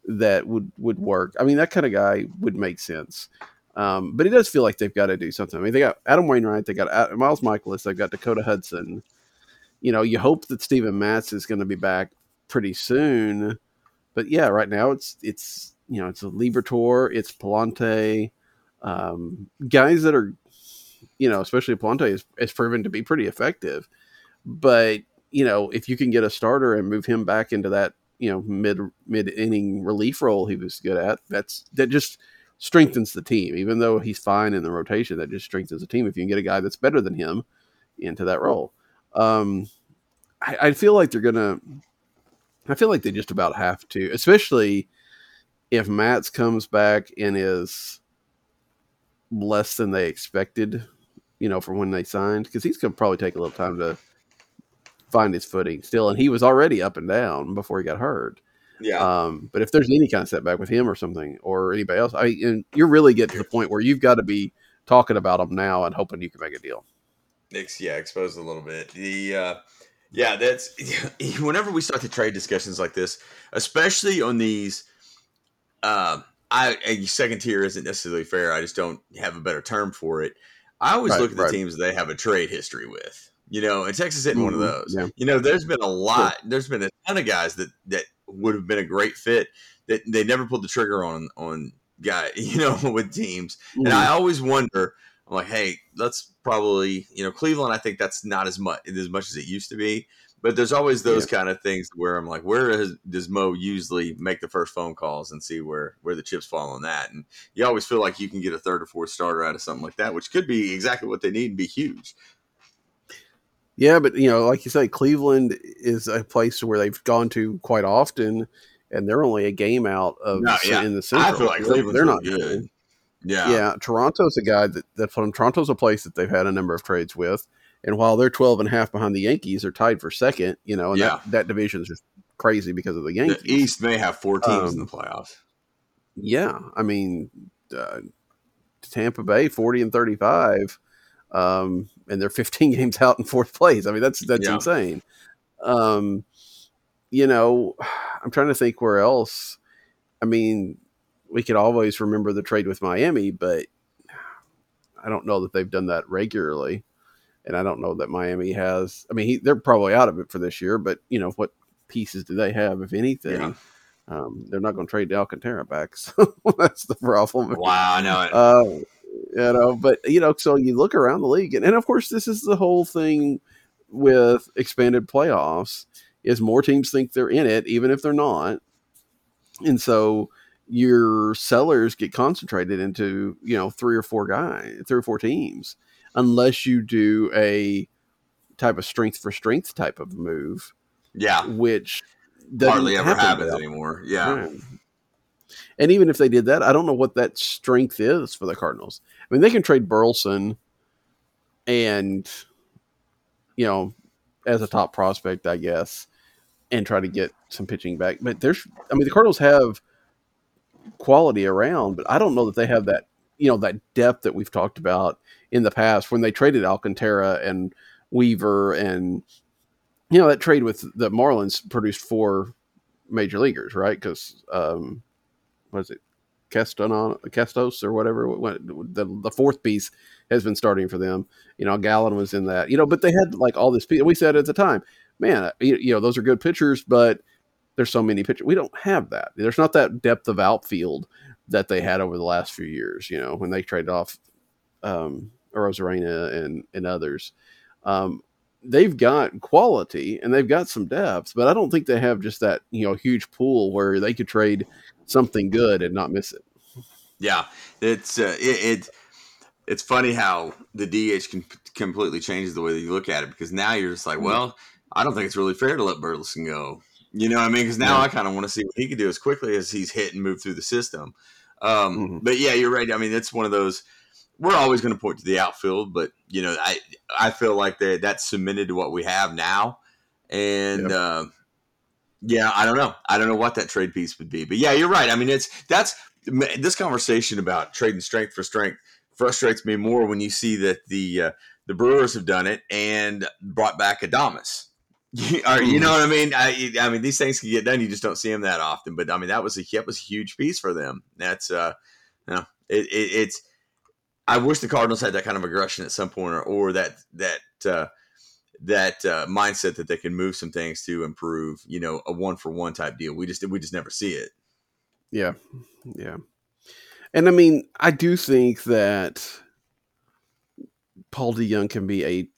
that would would work. I mean, that kind of guy would make sense. Um, but it does feel like they've got to do something. I mean, they got Adam Wainwright, they got Miles Mikolas, they've got Dakota Hudson. You know, you hope that Steven Matz is going to be back pretty soon. But yeah, right now it's it's you know it's a Liberatore, it's Pallante, um, guys that are you know, especially Pallante is, is proven to be pretty effective. But you know, if you can get a starter and move him back into that you know mid mid inning relief role he was good at, that's that just strengthens the team. Even though he's fine in the rotation, that just strengthens the team. If you can get a guy that's better than him into that role, um, I, I feel like they're gonna. I feel like they just about have to, especially if Matz comes back and is less than they expected, you know, from when they signed, because he's going to probably take a little time to find his footing still. And he was already up and down before he got hurt. Yeah. Um, but if there's any kind of setback with him or something or anybody else, I and you're really getting to the point where you've got to be talking about them now and hoping you can make a deal. Yeah, exposed a little bit. The uh, yeah, that's whenever we start to trade discussions like this, especially on these. Uh, I a second tier isn't necessarily fair. I just don't have a better term for it. I always right, look at the right. teams they have a trade history with. You know, and Texas isn't mm-hmm, one of mm-hmm, those. Yeah. You know, there's been a lot. Sure. There's been a ton of guys that that would have been a great fit that they never pulled the trigger on on guy. You know, with teams, mm-hmm. and I mm-hmm. always wonder. I'm like, hey, let's probably you know Cleveland. I think that's not as much as much as it used to be. But there's always those yeah. kind of things where I'm like, where is, does Mo usually make the first phone calls and see where where the chips fall on that? And you always feel like you can get a third or fourth starter out of something like that, which could be exactly what they need and be huge. Yeah, but you know, like you say, Cleveland is a place where they've gone to quite often, and they're only a game out of no, yeah. in the central. I feel like Cleveland's they're not good. good. Yeah, yeah. Toronto's a guy that that from Toronto's a place that they've had a number of trades with. And while they're 12 and a half behind the Yankees, they're tied for second, you know, and yeah. that, that division is just crazy because of the Yankees. The East may have four teams um, in the um, playoffs. Yeah. I mean, uh, Tampa Bay, 40 and 35, um, and they're 15 games out in fourth place. I mean, that's, that's yeah. insane. Um, you know, I'm trying to think where else. I mean, we could always remember the trade with Miami, but I don't know that they've done that regularly and I don't know that Miami has. I mean, he, they're probably out of it for this year, but you know what pieces do they have, if anything? Yeah. Um, they're not going to trade Alcantara back, so that's the problem. Wow, I know it. Uh, you know, but you know, so you look around the league, and, and of course, this is the whole thing with expanded playoffs is more teams think they're in it, even if they're not, and so your sellers get concentrated into you know three or four guys, three or four teams unless you do a type of strength for strength type of move. Yeah, which hardly ever happens anymore. Yeah. And even if they did that, I don't know what that strength is for the Cardinals. I mean, they can trade Burleson and, you know, as a top prospect, I guess, and try to get some pitching back. But there's, I mean, the Cardinals have quality around, but I don't know that they have that, you know, that depth that we've talked about in the past when they traded Alcantara and Weaver and you know that trade with the Marlins produced four major leaguers, right? Because um, was it Kestos or whatever? The the fourth piece has been starting for them. You know, Gallen was in that. You know, but they had like all this. We said at the time, man, you, you know, those are good pitchers, but there's so many pitchers. We don't have that. There's not that depth of outfield that they had over the last few years. You know, when they traded off um, Arozarena and and others. Um, they've got quality and they've got some depth, but I don't think they have just that you know huge pool where they could trade something good and not miss it. Yeah, it's uh, it, it, it's funny how the DH can completely changes the way that you look at it because now you're just like, mm-hmm. well, I don't think it's really fair to let Burleson go. You know what I mean? Because now yeah. I kind of want to see what he can do as quickly as he's hit and move through the system. Um, mm-hmm. But yeah, you're right. I mean, it's one of those. We're always going to point to the outfield, but you know, I I feel like that that's cemented to what we have now, and yep. uh, yeah, I don't know. I don't know what that trade piece would be, but yeah, you're right. I mean, it's that's this conversation about trading strength for strength frustrates me more when you see that the uh, the Brewers have done it and brought back You know mm-hmm. what I mean? I, I mean, these things can get done. You just don't see them that often. But I mean, that was a that was a huge piece for them. That's uh, you know, it, it, it's. I wish the Cardinals had that kind of aggression at some point, or, or that that uh, that uh, mindset that they can move some things to improve. You know, a one for one type deal. We just we just never see it. Yeah, yeah, and I mean, I do think that Paul DeJong can be a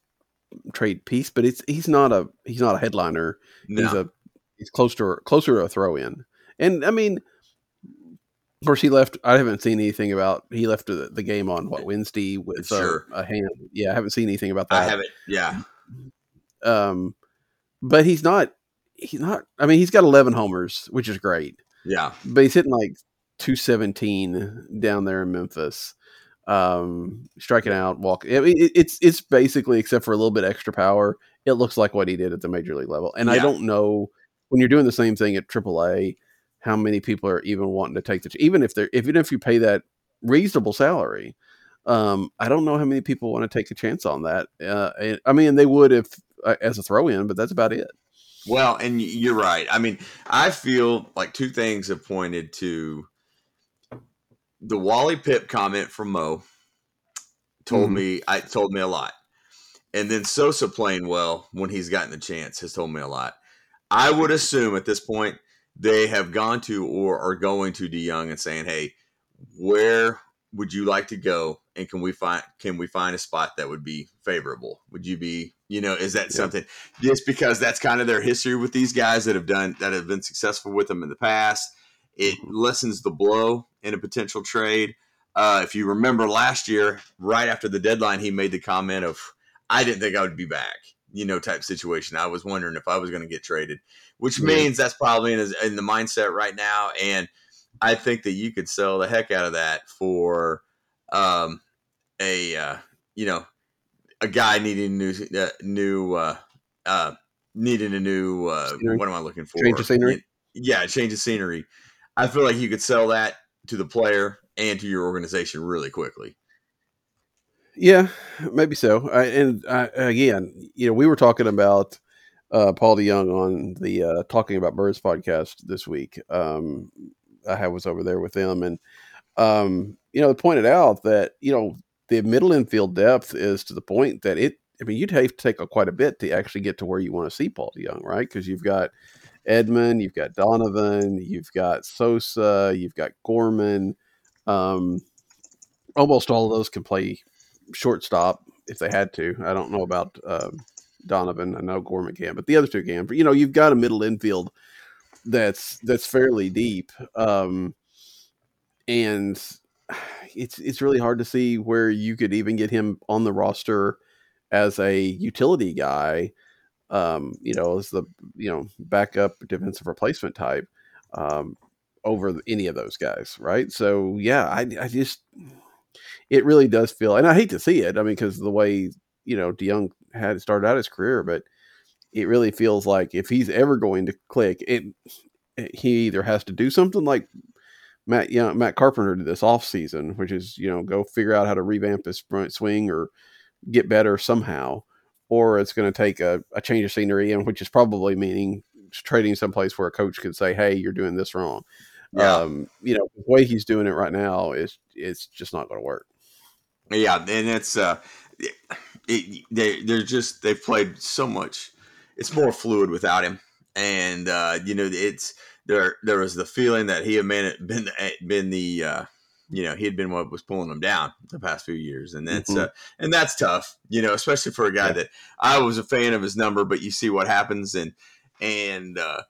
trade piece, but it's he's not a he's not a headliner. No. He's a he's closer closer to a throw in. And I mean, of course, he left. I haven't seen anything about. He left the, the game on what Wednesday with sure. a, a hand. Yeah, I haven't seen anything about that. I haven't. Yeah. Um, but he's not. He's not. I mean, he's got 11 homers, which is great. Yeah. But he's hitting like 217 down there in Memphis um, striking out, walk. I mean, it's it's basically except for a little bit extra power, it looks like what he did at the major league level. And yeah. I don't know when you're doing the same thing at AAA, how many people are even wanting to take the even if they're even if you pay that reasonable salary. Um, I don't know how many people want to take a chance on that. Uh, I mean, they would if uh, as a throw in, but that's about it. Well, and you're right. I mean, I feel like two things have pointed to the Wally Pipp comment from Mo told mm me I told me a lot. And then Sosa playing well when he's gotten the chance has told me a lot. I would assume at this point they have gone to or are going to DeJong and saying, "Hey, where would you like to go? And can we find can we find a spot that would be favorable? Would you be, you know, is that yeah. something just because that's kind of their history with these guys that have done that have been successful with them in the past? It lessens the blow in a potential trade. Uh, if you remember last year, right after the deadline, he made the comment of, "I didn't think I would be back," you know, type situation. I was wondering if I was going to get traded, which yeah. means that's probably in, his, in the mindset right now. And I think that you could sell the heck out of that for um, a uh, you know a guy needing new uh, new uh, uh, needing a new uh, what am I looking for? Change of scenery. Yeah, change of scenery. I feel like you could sell that to the player and to your organization really quickly. Yeah, maybe so. I, and I, again, you know, we were talking about uh, Paul DeJong on the uh, Talking About Birds podcast this week. Um, I was over there with them, and um, you know, they pointed out that you know the middle infield depth is to the point that it. I mean, you'd have to take a, quite a bit to actually get to where you want to see Paul DeJong, right? Because you've got Edman, you've got Donovan, you've got Sosa, you've got Gorman. Um, almost all of those can play shortstop if they had to. I don't know about uh, Donovan. I know Gorman can, but the other two can. But you know, you've got a middle infield that's that's fairly deep, um, and it's it's really hard to see where you could even get him on the roster as a utility guy um, you know, as the you know backup defensive replacement type um, over any of those guys, right? So yeah, I, I just it really does feel, and I hate to see it. I mean, because the way you know DeJong had started out his career, but it really feels like if he's ever going to click, it he either has to do something like Matt you know, Matt Carpenter did this off season, which is you know go figure out how to revamp his front swing or get better somehow, or it's going to take a, a, change of scenery, and which is probably meaning trading someplace where a coach can say, "Hey, you're doing this wrong." Yeah. Um, you know, the way he's doing it right now is it's just not going to work. Yeah, and it's uh, it, they they're just they've played so much. It's more fluid without him, and uh, you know, it's there. There was the feeling that he had been been been the uh, you know he had been what was pulling them down the past few years, and that's mm-hmm. uh, and that's tough, you know, especially for a guy yeah. that I was a fan of his number, but you see what happens and and uh,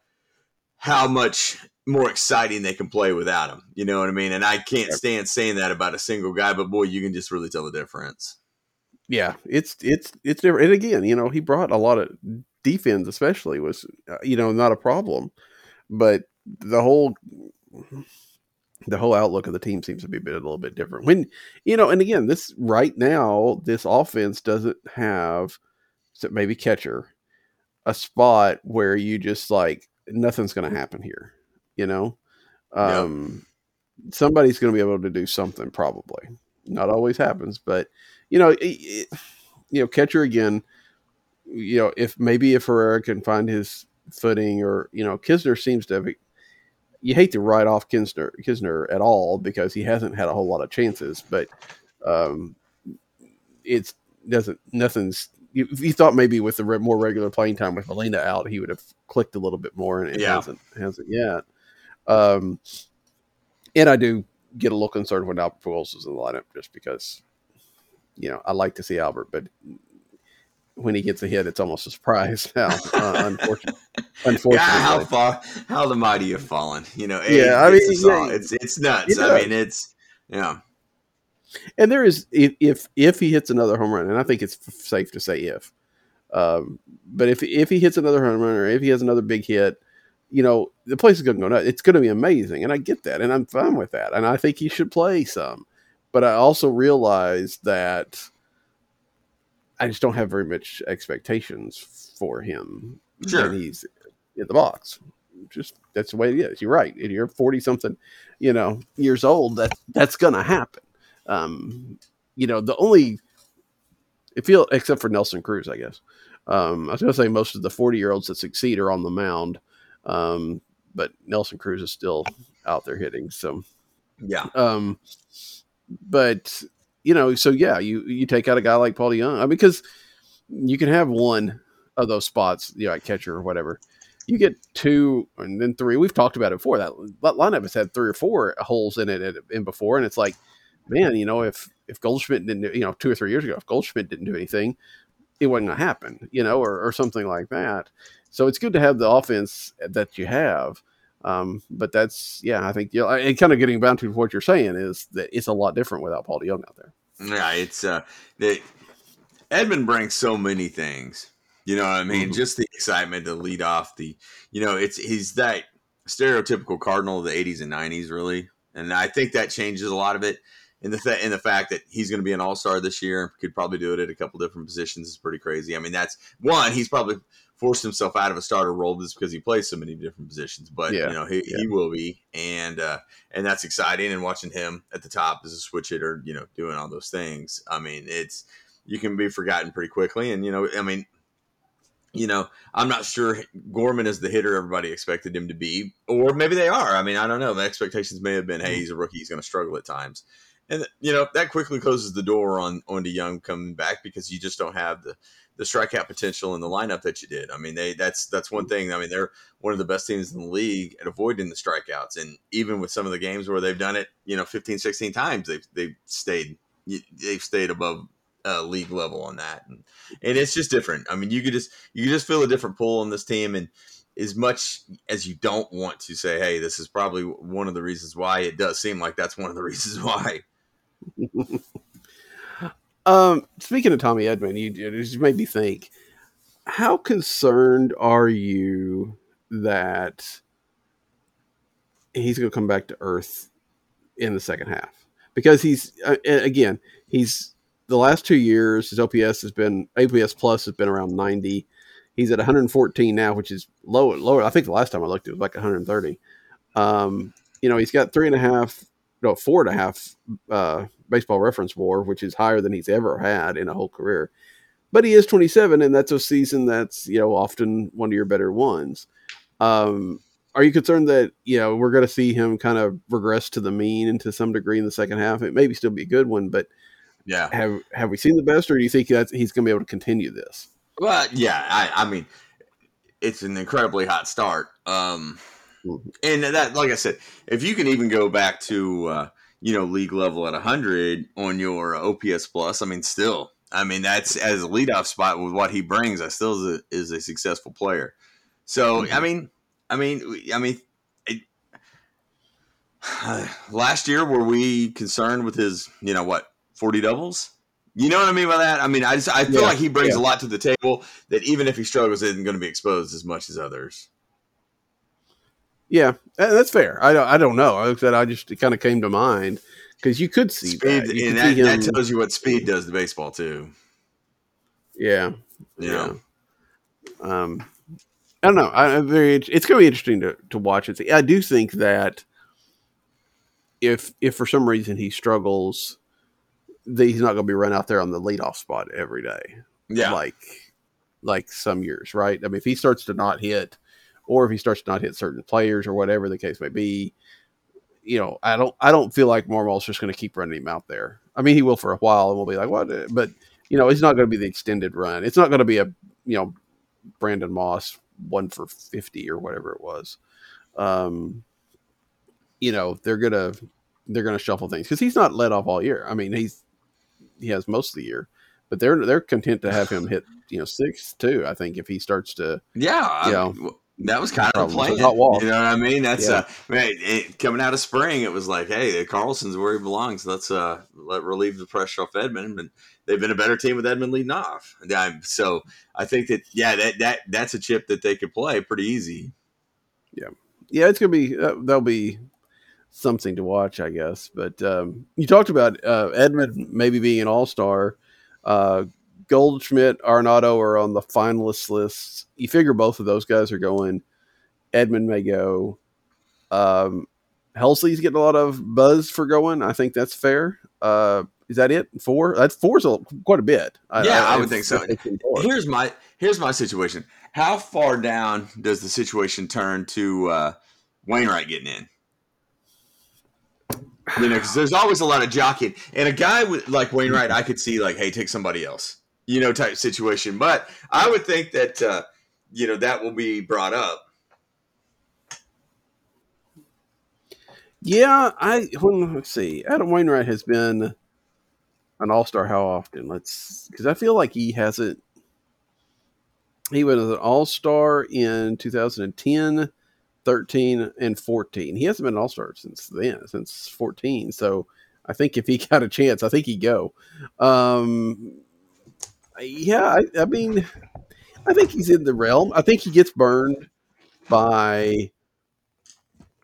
how much more exciting they can play without him. You know what I mean? And I can't stand saying that about a single guy, but boy, you can just really tell the difference. Yeah, it's it's it's different. And again, you know, he brought a lot of defense, especially was uh, you know not a problem, but the whole the whole outlook of the team seems to be a bit a little bit different. When you know, and again, this right now, this offense doesn't have so maybe catcher a spot where you just like nothing's going to happen here. You know, um, yep. somebody's going to be able to do something. Probably not always happens, but you know, it, it, you know, catcher again. You know, if maybe if Herrera can find his footing, or you know, Knizner seems to have you hate to write off Knizner, Knizner at all because he hasn't had a whole lot of chances, but um, it's doesn't nothing's. You, you, thought maybe with the more regular playing time with Molina out, he would have clicked a little bit more, and it yeah. hasn't hasn't yet. Um, and I do get a little concerned when Albert Pujols is in the lineup, just because you know I like to see Albert, but when he gets a hit, it's almost a surprise. Now, uh, unfortunately, unfortunately, how far, how the mighty have fallen. You know, yeah, I mean, yeah, it's it's nuts. I mean, it's yeah. And there is if, if if he hits another home run, and I think it's safe to say if, um, but if if he hits another home run or if he has another big hit, you know, the place is going to go nuts. It's going to be amazing, and I get that, and I'm fine with that, and I think he should play some. But I also realize that I just don't have very much expectations for him sure. when he's in the box. Just that's the way it is. You're right. If you're forty something, you know, years old, that that's gonna happen. Um, you know, the only it feel except for Nelson Cruz, I guess. Um, I was gonna say most of the forty year olds that succeed are on the mound. Um, but Nelson Cruz is still out there hitting. So yeah. Um, but you know, so yeah, you you take out a guy like Paul DeJong, I mean, because you can have one of those spots, you know, like catcher or whatever. You get two and then three. We've talked about it before. That, that lineup has had three or four holes in it in before, and it's like, man, you know, if if Goldschmidt didn't, you know, two or three years ago, if Goldschmidt didn't do anything, it wasn't going to happen, you know, or, or something like that. So it's good to have the offense that you have. Um, but that's yeah, I think you know, and kind of getting back to what you're saying is that it's a lot different without Paul DeJong out there. Yeah, it's uh, the Edman brings so many things. You know what I mean? Mm-hmm. Just the excitement to lead off the, you know, it's he's that stereotypical Cardinal of the '80s and '90s, really, and I think that changes a lot of it. In the th- in the fact that he's going to be an All Star this year, could probably do it at a couple different positions is pretty crazy. I mean, that's one. He's probably forced himself out of a starter role just because he plays so many different positions. But yeah, you know, he, yeah. he will be, and uh, and that's exciting. And watching him at the top as a switch hitter, you know, doing all those things. I mean, it's you can be forgotten pretty quickly. And you know, I mean, you know, I'm not sure Gorman is the hitter everybody expected him to be, or maybe they are. I mean, I don't know. The expectations may have been, hey, he's a rookie, he's going to struggle at times. And you know that quickly closes the door on on DeJong coming back because you just don't have the the strikeout potential in the lineup that you did. I mean, they that's that's one thing. I mean, they're one of the best teams in the league at avoiding the strikeouts. And even with some of the games where they've done it, you know, 15, 16 times, they've they've stayed they've stayed above uh, league level on that. And, and it's just different. I mean, you could just you could just feel a different pull on this team and as much as you don't want to say, hey, this is probably one of the reasons why, it does seem like that's one of the reasons why. Um, speaking of Tommy Edman, you, you just made me think. How concerned are you that he's going to come back to Earth in the second half? Because he's uh, again, he's the last two years his OPS has been OPS plus has been around ninety. He's at 114 now, which is low, lower. I think the last time I looked, it was like 130. Um, you know, he's got three and a half, no, four and a half uh, baseball reference war, which is higher than he's ever had in a whole career. But he is 27, and that's a season that's you know often one of your better ones. Um, are you concerned that you know we're going to see him kind of regress to the mean and to some degree in the second half? It maybe still be a good one, but yeah, have have we seen the best, or do you think that he's going to be able to continue this? Well, yeah, I, I mean, it's an incredibly hot start. Um, mm-hmm. and that, like I said, if you can even go back to uh, you know, league level at 100 on your OPS plus, I mean, still, I mean, that's as a leadoff spot with what he brings, I still is a, is a successful player. So, mm-hmm. I mean, I mean, I mean, it, last year were we concerned with his, you know, what 40 doubles? You know what I mean by that? I mean, I just I feel yeah, like he brings yeah. a lot to the table that even if he struggles, isn't going to be exposed as much as others. Yeah, that's fair. I don't, I don't know. I said I just kind of came to mind because you could see speed, that. and that, that, tells you what speed does to baseball too. Yeah, yeah. Um, I don't know. I, am very. It's going to be interesting to to watch and see. I do think that if if for some reason he struggles that he's not going to be run out there on the leadoff spot every day. Yeah, like like some years, right? I mean, if he starts to not hit, or if he starts to not hit certain players, or whatever the case may be, you know, I don't I don't feel like Marmol's just going to keep running him out there. I mean, he will for a while, and we'll be like, what? But you know, it's not going to be the extended run. It's not going to be a you know Brandon Moss one for fifty or whatever it was. Um, you know, they're gonna they're gonna shuffle things because he's not let off all year. I mean, he's he has most of the year. But they're they're content to have him hit you know six too. I think if he starts to yeah, you know, that was kind of a plan. You know what I mean? That's yeah. uh, man, it, coming out of spring, it was like, hey, Carlson's where he belongs. Let's uh, let relieve the pressure off Edman, and they've been a better team with Edman leading off. So I think that yeah, that that that's a chip that they could play pretty easy. Yeah, yeah, it's gonna be uh, they'll be something to watch, I guess. But um, you talked about uh, Edman maybe being an all star. Uh, Goldschmidt, Arenado are on the finalist lists. You figure both of those guys are going. Edman may go. Um, Helsley's getting a lot of buzz for going. I think that's fair. Uh, is that it? Four? That's four's a, quite a bit. Yeah, I, I would think so. Here's my here's my situation. How far down does the situation turn to uh, Wainwright getting in? You know, because there's always a lot of jockeying, and a guy with like Wainwright, I could see like, hey, take somebody else, you know, type situation. But I would think that uh, you know that will be brought up. Yeah, I let's see. Adam Wainwright has been an all star. How often? Let's because I feel like he hasn't. He was an all star in 2010. 13 and 14. He hasn't been an all star since then, since 14. So I think if he got a chance, I think he'd go. Um, yeah, I, I mean, I think he's in the realm. I think he gets burned by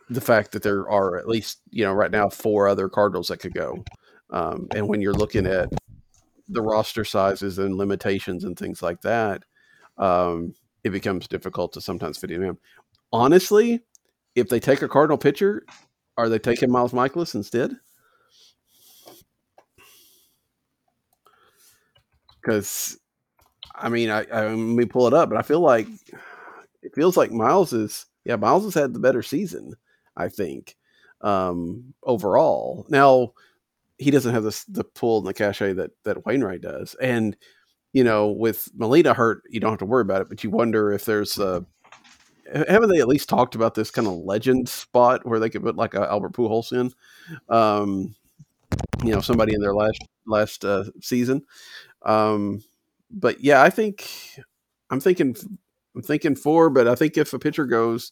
the fact that there are at least, you know, right now four other Cardinals that could go. Um, and when you're looking at the roster sizes and limitations and things like that, um, it becomes difficult to sometimes fit in him honestly, if they take a Cardinal pitcher, are they taking Miles Mikolas instead? Because, I mean, I, I let me pull it up, but I feel like it feels like Miles is yeah, Miles has had the better season. I think um, overall. Now he doesn't have the the pull and the cachet that that Wainwright does, and you know, with Molina hurt, you don't have to worry about it. But you wonder if there's a haven't they at least talked about this kind of legend spot where they could put like a Albert Pujols in? Um, you know, somebody in their last last uh, season. Um, but yeah, I think I'm thinking I'm thinking four, but I think if a pitcher goes,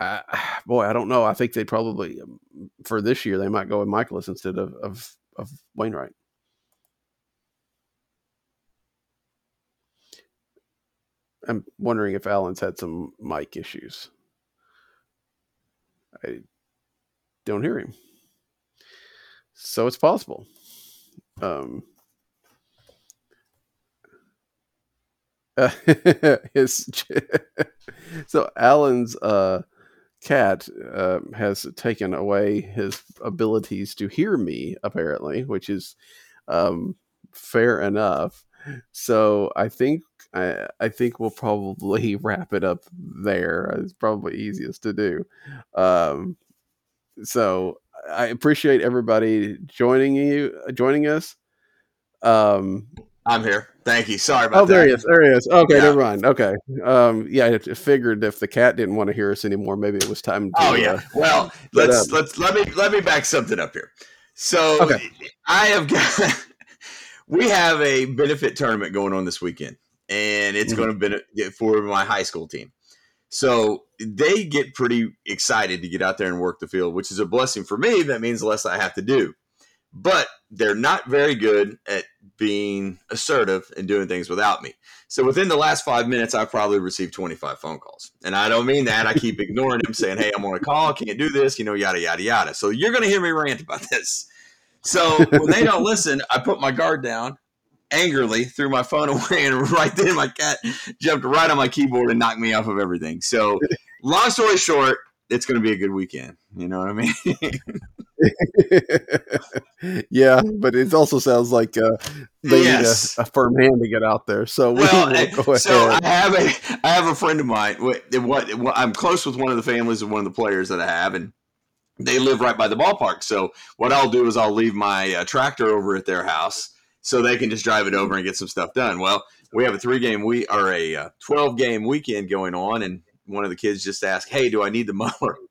uh, boy, I don't know. I think they probably um, for this year they might go with Mikolas instead of of, of Wainwright. I'm wondering if Allen's had some mic issues. I don't hear him. So it's possible. Um, uh, his so Allen's uh, cat uh, has taken away his abilities to hear me, apparently, which is um, fair enough. So I think I, I think we'll probably wrap it up there. It's probably easiest to do. Um, so I appreciate everybody joining you, joining us. Um, I'm here. Thank you. Sorry about oh, there that. he is. There he is. Okay, Yeah. never mind. Okay. Um, yeah, I figured if the cat didn't want to hear us anymore, maybe it was time to. Oh yeah. uh, Well, let's let's let me let me back something up here. So Okay. I have got we have a benefit tournament going on this weekend, and it's Mhm. going to be for my high school team. So they get pretty excited to get out there and work the field, which is a blessing for me. That means less I have to do. But they're not very good at being assertive and doing things without me. So within the last five minutes, I've probably received 25 phone calls. And I don't mean that. I keep ignoring them, saying, hey, I'm on a call, can't do this, you know, yada, yada, yada. So you're going to hear me rant about this. So when they don't listen, I put my guard down angrily, threw my phone away, and right then my cat jumped right on my keyboard and knocked me off of everything. So long story short, it's going to be a good weekend. You know what I mean? yeah, but it also sounds like uh, they Yes. need a, a firm hand to get out there. So we well, go so. I have a I have a friend of mine. What, what, what I'm close with one of the families of one of the players that I have, and they live right by the ballpark. So what I'll do is I'll leave my uh, tractor over at their house so they can just drive it over and get some stuff done. Well, we have a three game week or a uh, 12 game weekend going on, and one of the kids just asked, "Hey, do I need the mower?"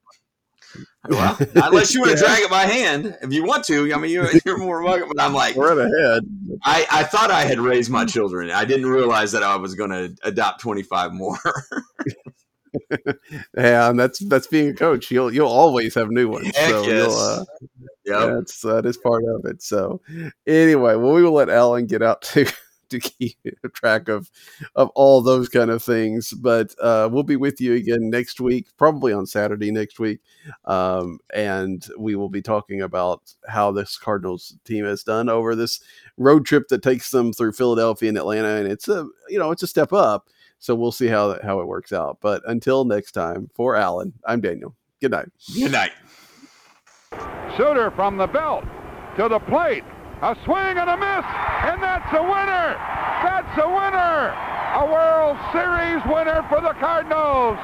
well, unless you want to drag it by hand. If you want to, I mean, you're, you're more welcome. But I'm like, Right ahead. I, I thought I had raised my children. I didn't realize that I was going to adopt 25 more. Yeah, and that's that's being a coach. You'll you'll always have new ones. Heck so yes. uh, yep. that's that is part of it. So anyway, well, we will let Allen get out to to keep track of of all those kind of things. But uh, we'll be with you again next week, probably on Saturday next week, um, and we will be talking about how this Cardinals team has done over this road trip that takes them through Philadelphia and Atlanta, and it's a you know it's a step up. So we'll see how how it works out. But until next time, for Allen, I'm Daniel. Good night. Good night. Shooter from the belt to the plate. A swing and a miss, and that's a winner. That's a winner. A World Series winner for the Cardinals.